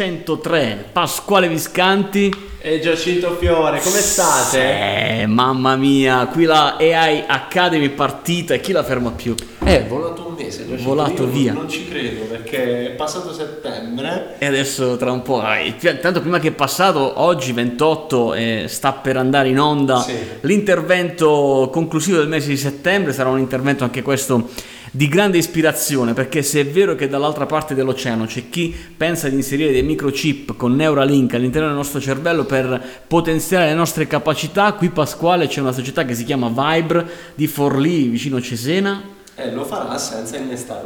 103, Pasquale Viscanti e Giacinto Fiore, come state? Eh, mamma mia, qui la AI Academy è partita e chi la ferma più? Eh, volato mese, Giacinto. Volato via. Non ci credo perché è passato settembre. E adesso tra un po', ah, tanto prima che è passato, oggi 28 eh, sta per andare in onda Sì. l'intervento conclusivo del mese di settembre, sarà un intervento anche questo di grande ispirazione perché se è vero che dall'altra parte dell'oceano c'è chi pensa di inserire dei microchip con Neuralink all'interno del nostro cervello per potenziare le nostre capacità, qui Pasquale c'è una società che si chiama Vibre di Forlì vicino Cesena. Eh, lo farà senza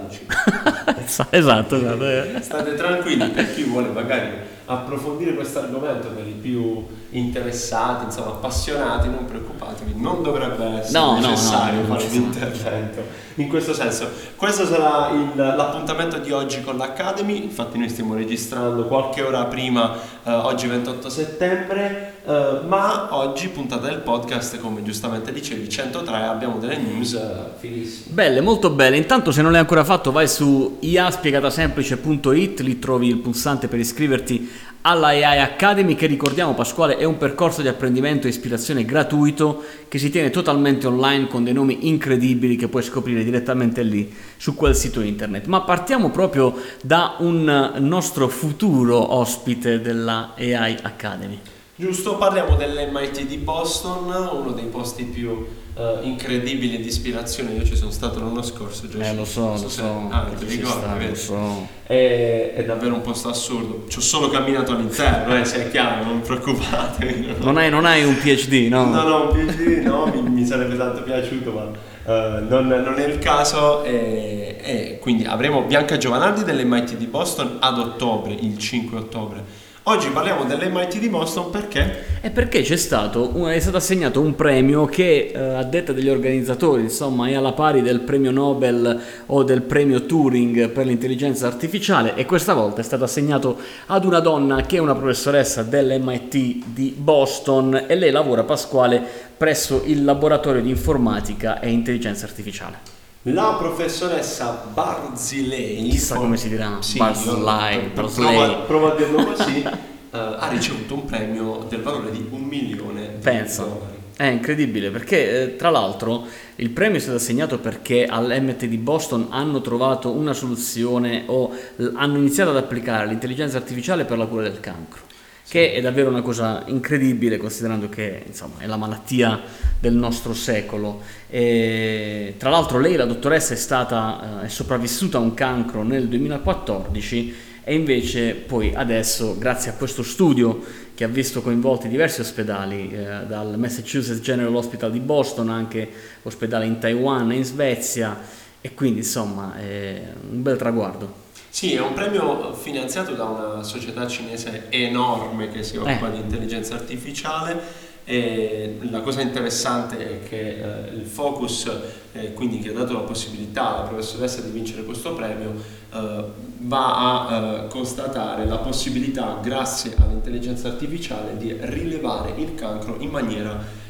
chip. esatto, esatto. eh. State tranquilli per chi vuole magari approfondire questo argomento per i più interessati, insomma appassionati, non preoccupatevi, non dovrebbe essere No, no, necessario no, non fare un intervento in questo senso. Questo sarà il- l'appuntamento di oggi con l'Academy, infatti noi stiamo registrando qualche ora prima, eh, oggi 28 settembre, eh, ma oggi puntata del podcast, come giustamente dicevi, 103, abbiamo delle news eh, fighissime. Belle, molto belle. Intanto se non l'hai ancora fatto vai su iaspiegatasemplice.it, lì trovi il pulsante per iscriverti alla AI Academy che ricordiamo Pasquale è un percorso di apprendimento e ispirazione gratuito che si tiene totalmente online con dei nomi incredibili che puoi scoprire direttamente lì su quel sito internet. Ma partiamo proprio da un nostro futuro ospite della AI Academy. Giusto, parliamo dell'MIT di Boston, uno dei posti più eh, incredibili di ispirazione. Io ci sono stato l'anno scorso, Giorgio. Eh lo so, lo se- so, Ah, ti lo so. È, è davvero un posto assurdo. Ci ho solo camminato all'interno, eh, se è chiaro, non preoccupatevi. Non hai, non hai un PhD, no? No, no, un PhD no, mi, mi sarebbe tanto piaciuto, ma eh, non, non è il caso. E, e quindi avremo Bianca Giovanardi dell'MIT di Boston ad ottobre, il 5 ottobre. Oggi parliamo dell'MIT di Boston perché È perché c'è stato, è stato assegnato un premio che eh, a detta degli organizzatori insomma è alla pari del premio Nobel o del premio Turing per l'intelligenza artificiale e questa volta è stato assegnato ad una donna che è una professoressa dell'MIT di Boston e lei lavora Pasquale presso il laboratorio di informatica e intelligenza artificiale. La professoressa Barzilei, Chissà come si dirà, Sì, Barzilai. Prova, prova a dirlo così. eh, ha ricevuto un premio del valore di un milione di Pensa. dollari. È incredibile perché eh, tra l'altro il premio è stato assegnato perché all'MT di Boston hanno trovato una soluzione o hanno iniziato ad applicare l'intelligenza artificiale per la cura del cancro, che è davvero una cosa incredibile considerando che insomma, è la malattia del nostro secolo. E, tra l'altro lei, la dottoressa, è stata eh, è sopravvissuta a un cancro nel 2014 e invece poi adesso, grazie a questo studio che ha visto coinvolti diversi ospedali, eh, dal Massachusetts General Hospital di Boston, anche ospedali in Taiwan e in Svezia, e quindi insomma è un bel traguardo. Sì, è un premio finanziato da una società cinese enorme che si occupa Eh. di intelligenza artificiale e la cosa interessante è che eh, il focus, eh, quindi che ha dato la possibilità alla professoressa di vincere questo premio, eh, va a eh, constatare la possibilità, grazie all'intelligenza artificiale, di rilevare il cancro in maniera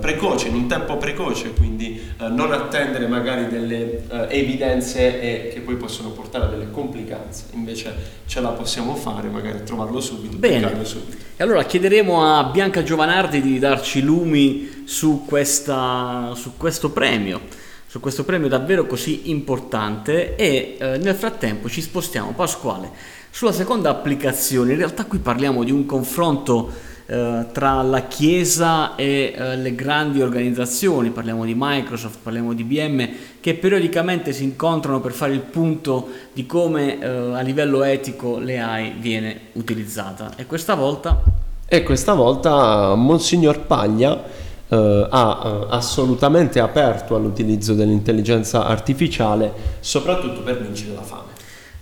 precoce, in un tempo precoce, quindi eh, non attendere magari delle eh, evidenze che poi possono portare a delle complicanze, invece ce la possiamo fare, magari trovarlo subito, Bene. subito. E allora chiederemo a Bianca Giovanardi di darci lumi su, questa, su questo premio, su questo premio davvero così importante e eh, nel frattempo ci spostiamo, Pasquale, sulla seconda applicazione. In realtà qui parliamo di un confronto eh, tra la Chiesa e eh, le grandi organizzazioni, parliamo di Microsoft, parliamo di IBM, che periodicamente si incontrano per fare il punto di come eh, a livello etico l'AI viene utilizzata. E questa volta E questa volta Monsignor Paglia eh, ha eh, assolutamente aperto all'utilizzo dell'intelligenza artificiale, soprattutto per vincere la fame.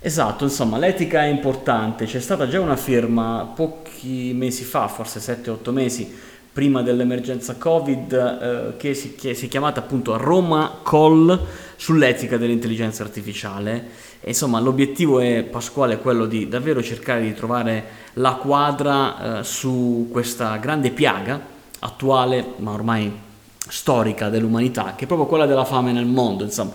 Esatto, insomma, l'etica è importante. C'è stata già una firma pochi mesi fa, forse 7-8 mesi, prima dell'emergenza Covid, eh, che, si, che si è chiamata appunto Roma Call sull'etica dell'intelligenza artificiale. E, insomma, l'obiettivo è, Pasquale, quello di davvero cercare di trovare la quadra eh, su questa grande piaga attuale, ma ormai storica dell'umanità, che è proprio quella della fame nel mondo, insomma.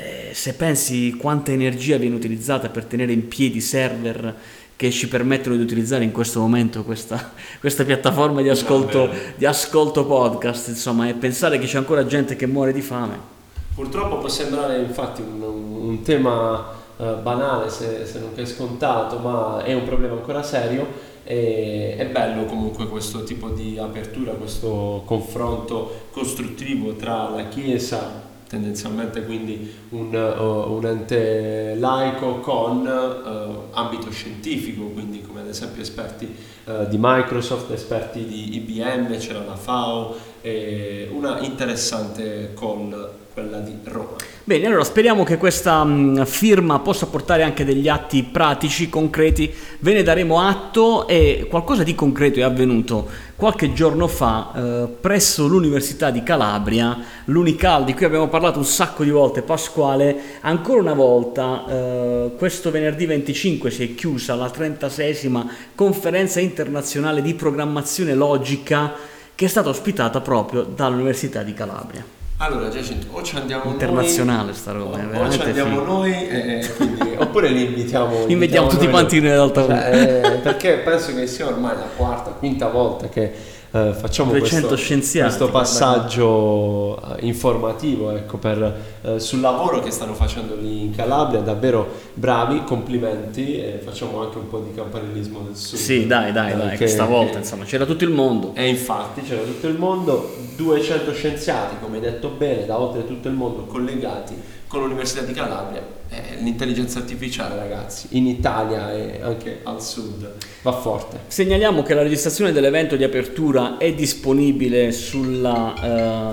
Eh, se pensi quanta energia viene utilizzata per tenere in piedi server che ci permettono di utilizzare in questo momento questa, questa piattaforma di ascolto, di ascolto podcast, insomma, e pensare che c'è ancora gente che muore di fame. Purtroppo può sembrare infatti un, un tema uh, banale se, se, non che scontato, ma è un problema ancora serio e è bello comunque questo tipo di apertura, questo confronto costruttivo tra la Chiesa tendenzialmente quindi un, uh, un ente laico con uh, ambito scientifico, quindi come ad esempio esperti uh, di Microsoft, esperti di IBM, c'era la FAO, una interessante call quella di Roma. Bene, allora speriamo che questa mh, firma possa portare anche degli atti pratici, concreti, ve ne daremo atto e qualcosa di concreto è avvenuto qualche giorno fa eh, presso l'Università di Calabria, l'Unical di cui abbiamo parlato un sacco di volte, Pasquale, ancora una volta eh, questo venerdì 25 si è chiusa la 36esima conferenza internazionale di programmazione logica che è stata ospitata proprio dall'Università di Calabria. Allora Giacinto, o ci andiamo internazionale noi, sta roba, o, o ci andiamo figo. noi, e, quindi, oppure li invitiamo. Invitiamo tutti quanti noi dall'altra cioè, eh, perché penso che sia ormai la quarta, quinta volta che eh, facciamo questo, questo, passaggio eh, informativo ecco, per, eh, sul lavoro che stanno facendo lì in Calabria, davvero bravi, complimenti e facciamo anche un po' di campanilismo del sud. Sì, dai, dai, dai, che, stavolta insomma c'era tutto il mondo. E infatti c'era tutto il mondo, 200 scienziati, come hai detto bene, da oltre tutto il mondo collegati con l'Università di Calabria. Eh, l'intelligenza artificiale, ragazzi, in Italia e anche al sud va forte. Segnaliamo che la registrazione dell'evento di apertura è disponibile sulla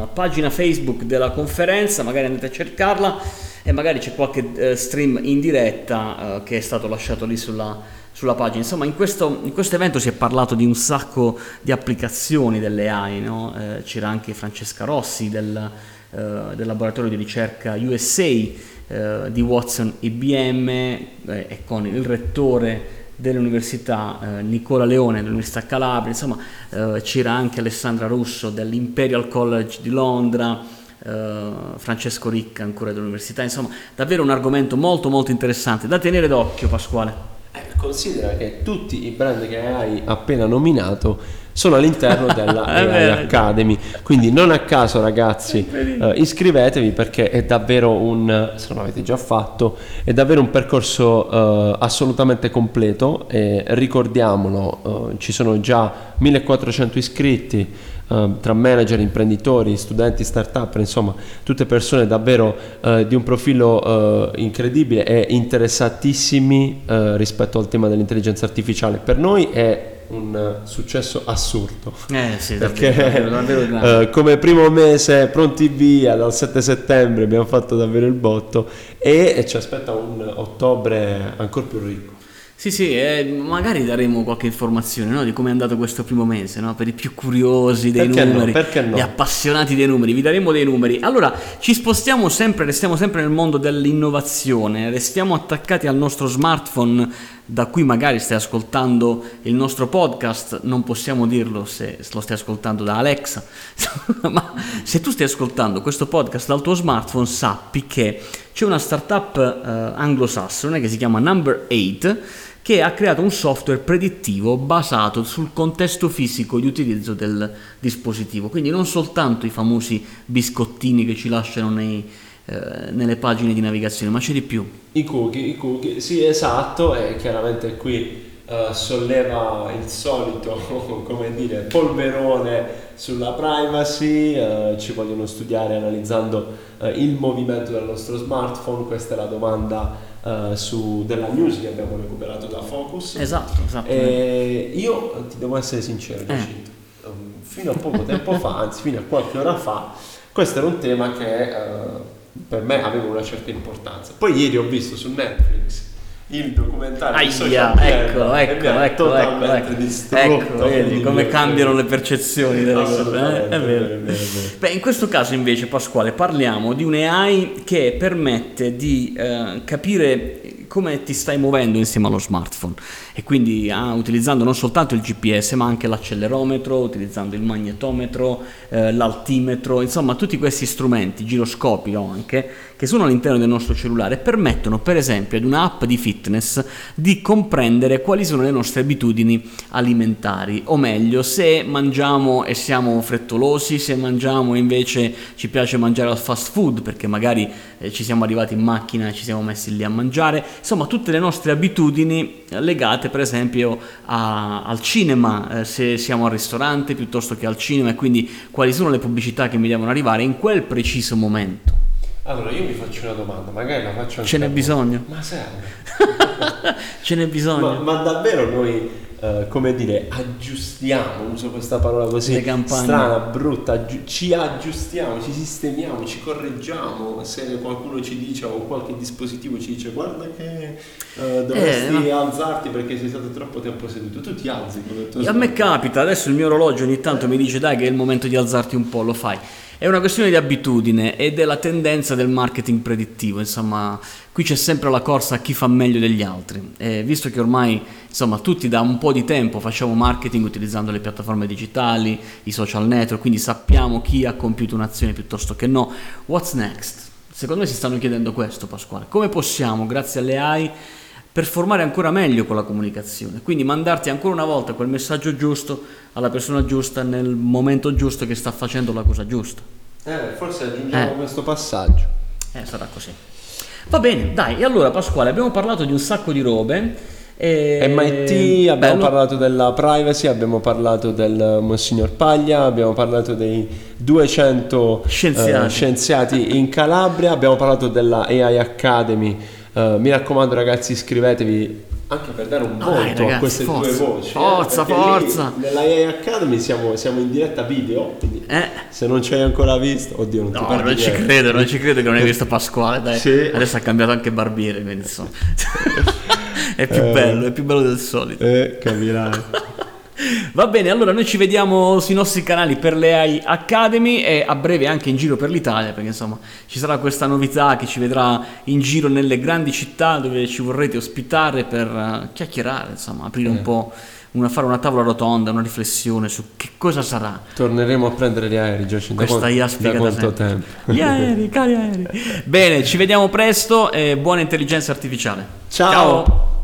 uh, pagina Facebook della conferenza, magari andate a cercarla e magari c'è qualche uh, stream in diretta uh, che è stato lasciato lì sulla, sulla pagina. Insomma, in questo, in questo, evento si è parlato di un sacco di applicazioni delle AI, no? c'era anche Francesca Rossi del eh, del laboratorio di ricerca USA eh, di Watson IBM eh, e con il rettore dell'università Nicola Leone dell'Università Calabria, insomma c'era anche Alessandra Russo dell'Imperial College di Londra, Francesco Ricca ancora dell'università, insomma davvero un argomento molto molto interessante da tenere d'occhio Pasquale. considera che tutti i brand che hai appena nominato sono all'interno della AI Academy. Quindi non a caso ragazzi eh, iscrivetevi perché è davvero un, se non l'avete già fatto, è davvero un percorso eh, assolutamente completo e ricordiamolo, eh, ci sono già 1400 iscritti. Uh, tra manager, imprenditori, studenti, start-up, insomma, tutte persone davvero uh, di un profilo uh, incredibile e interessatissimi rispetto al tema dell'intelligenza artificiale. Per noi è un successo assurdo. Eh sì, perché davvero, davvero uh, come primo mese pronti via dal 7 settembre abbiamo fatto davvero il botto e, e ci aspetta un ottobre ancora più ricco. Sì, sì, eh, magari daremo qualche informazione no, di come è andato questo primo mese, no? per i più curiosi dei perché numeri, no? gli appassionati dei numeri, vi daremo dei numeri. Allora, ci spostiamo sempre, restiamo sempre nel mondo dell'innovazione, restiamo attaccati al nostro smartphone da cui magari stai ascoltando il nostro podcast, non possiamo dirlo se lo stai ascoltando da Alexa, ma se tu stai ascoltando questo podcast dal tuo smartphone sappi che c'è una startup eh, anglosassone che si chiama Number 8 che ha creato un software predittivo basato sul contesto fisico di utilizzo del dispositivo. Quindi non soltanto i famosi biscottini che ci lasciano nei, eh, nelle pagine di navigazione, ma c'è di più. I cookie, i cookie, sì esatto, e chiaramente qui uh, solleva il solito, come dire, polverone sulla privacy, uh, ci vogliono studiare analizzando uh, il movimento del nostro smartphone, questa è la domanda su, della news che abbiamo recuperato da Focus. Esatto, esatto. E io ti devo essere sincero, eh. um, fino a poco tempo fa, anzi fino a qualche ora fa, questo era un tema che per me aveva una certa importanza. Poi ieri ho visto su Netflix il documentario Aia, ecco, ecco, ecco, ecco, ecco, ecco vedi come cambiano le percezioni delle cose. Eh? È, vero. È, vero, è vero. Beh, in questo caso invece, Pasquale, parliamo di un AI che permette di eh, capire come ti stai muovendo insieme allo smartphone? E quindi ah, utilizzando non soltanto il GPS ma anche l'accelerometro, utilizzando il magnetometro, eh, l'altimetro, insomma tutti questi strumenti, giroscopi anche, che sono all'interno del nostro cellulare permettono per esempio ad un'app di fitness di comprendere quali sono le nostre abitudini alimentari. O meglio se mangiamo e siamo frettolosi, se mangiamo e invece ci piace mangiare al fast food perché magari eh, ci siamo arrivati in macchina ci siamo messi lì a mangiare, insomma tutte le nostre abitudini legate per esempio a, al cinema, eh, se siamo al ristorante piuttosto che al cinema e quindi quali sono le pubblicità che mi devono arrivare in quel preciso momento. Allora io mi faccio una domanda, magari la faccio anche Ce n'è bisogno? Ma serve? Ce n'è bisogno? Ma, ma davvero noi Uh, come dire, aggiustiamo, uso questa parola così strana, brutta, aggi- ci aggiustiamo, ci sistemiamo, ci correggiamo se qualcuno ci dice o qualche dispositivo ci dice guarda che uh, dovresti eh, alzarti perché sei stato troppo tempo seduto, tu ti alzi. A me capita, adesso il mio orologio ogni tanto mi dice dai che è il momento di alzarti un po', lo fai. È una questione di abitudine e della tendenza del marketing predittivo, insomma, qui c'è sempre la corsa a chi fa meglio degli altri. E visto che ormai, insomma, tutti da un po' di tempo facciamo marketing utilizzando le piattaforme digitali, i social network, quindi sappiamo chi ha compiuto un'azione piuttosto che no. What's next? Secondo me si stanno chiedendo questo, Pasquale. Come possiamo, grazie alle AI, performare ancora meglio con la comunicazione, quindi mandarti ancora una volta quel messaggio giusto alla persona giusta nel momento giusto che sta facendo la cosa giusta. Eh, forse aggiungiamo eh. questo passaggio. Eh, sarà così. Va bene, dai, e allora Pasquale, abbiamo parlato di un sacco di robe. E... MIT, abbiamo Bello. parlato della privacy, abbiamo parlato del Monsignor Paglia, abbiamo parlato dei 200 scienziati, uh, scienziati in Calabria, abbiamo parlato della AI Academy Uh, mi raccomando ragazzi iscrivetevi anche per dare un voto ragazzi, a queste forza, due voci. Forza, eh, forza. nella AI Academy siamo, siamo, in diretta video, quindi eh. se non ci hai ancora visto, oddio non no, ti non ci credo, non ci credo che non hai visto Pasquale, dai. Sì. Adesso ha cambiato anche barbiere, quindi insomma. è più eh, bello, è più bello del solito. Eh, capirai. Va bene, allora noi ci vediamo sui nostri canali per le AI Academy e a breve anche in giro per l'Italia, perché insomma ci sarà questa novità che ci vedrà in giro nelle grandi città dove ci vorrete ospitare per uh, chiacchierare, insomma, aprire eh. un po'. Una, fare una tavola rotonda, una riflessione su che cosa sarà. Torneremo a prendere gli aerei, Giacinto. Questa IA spiega da quanto tempo. Gli aerei, cari aerei. Bene, ci vediamo presto e buona intelligenza artificiale. Ciao. Ciao.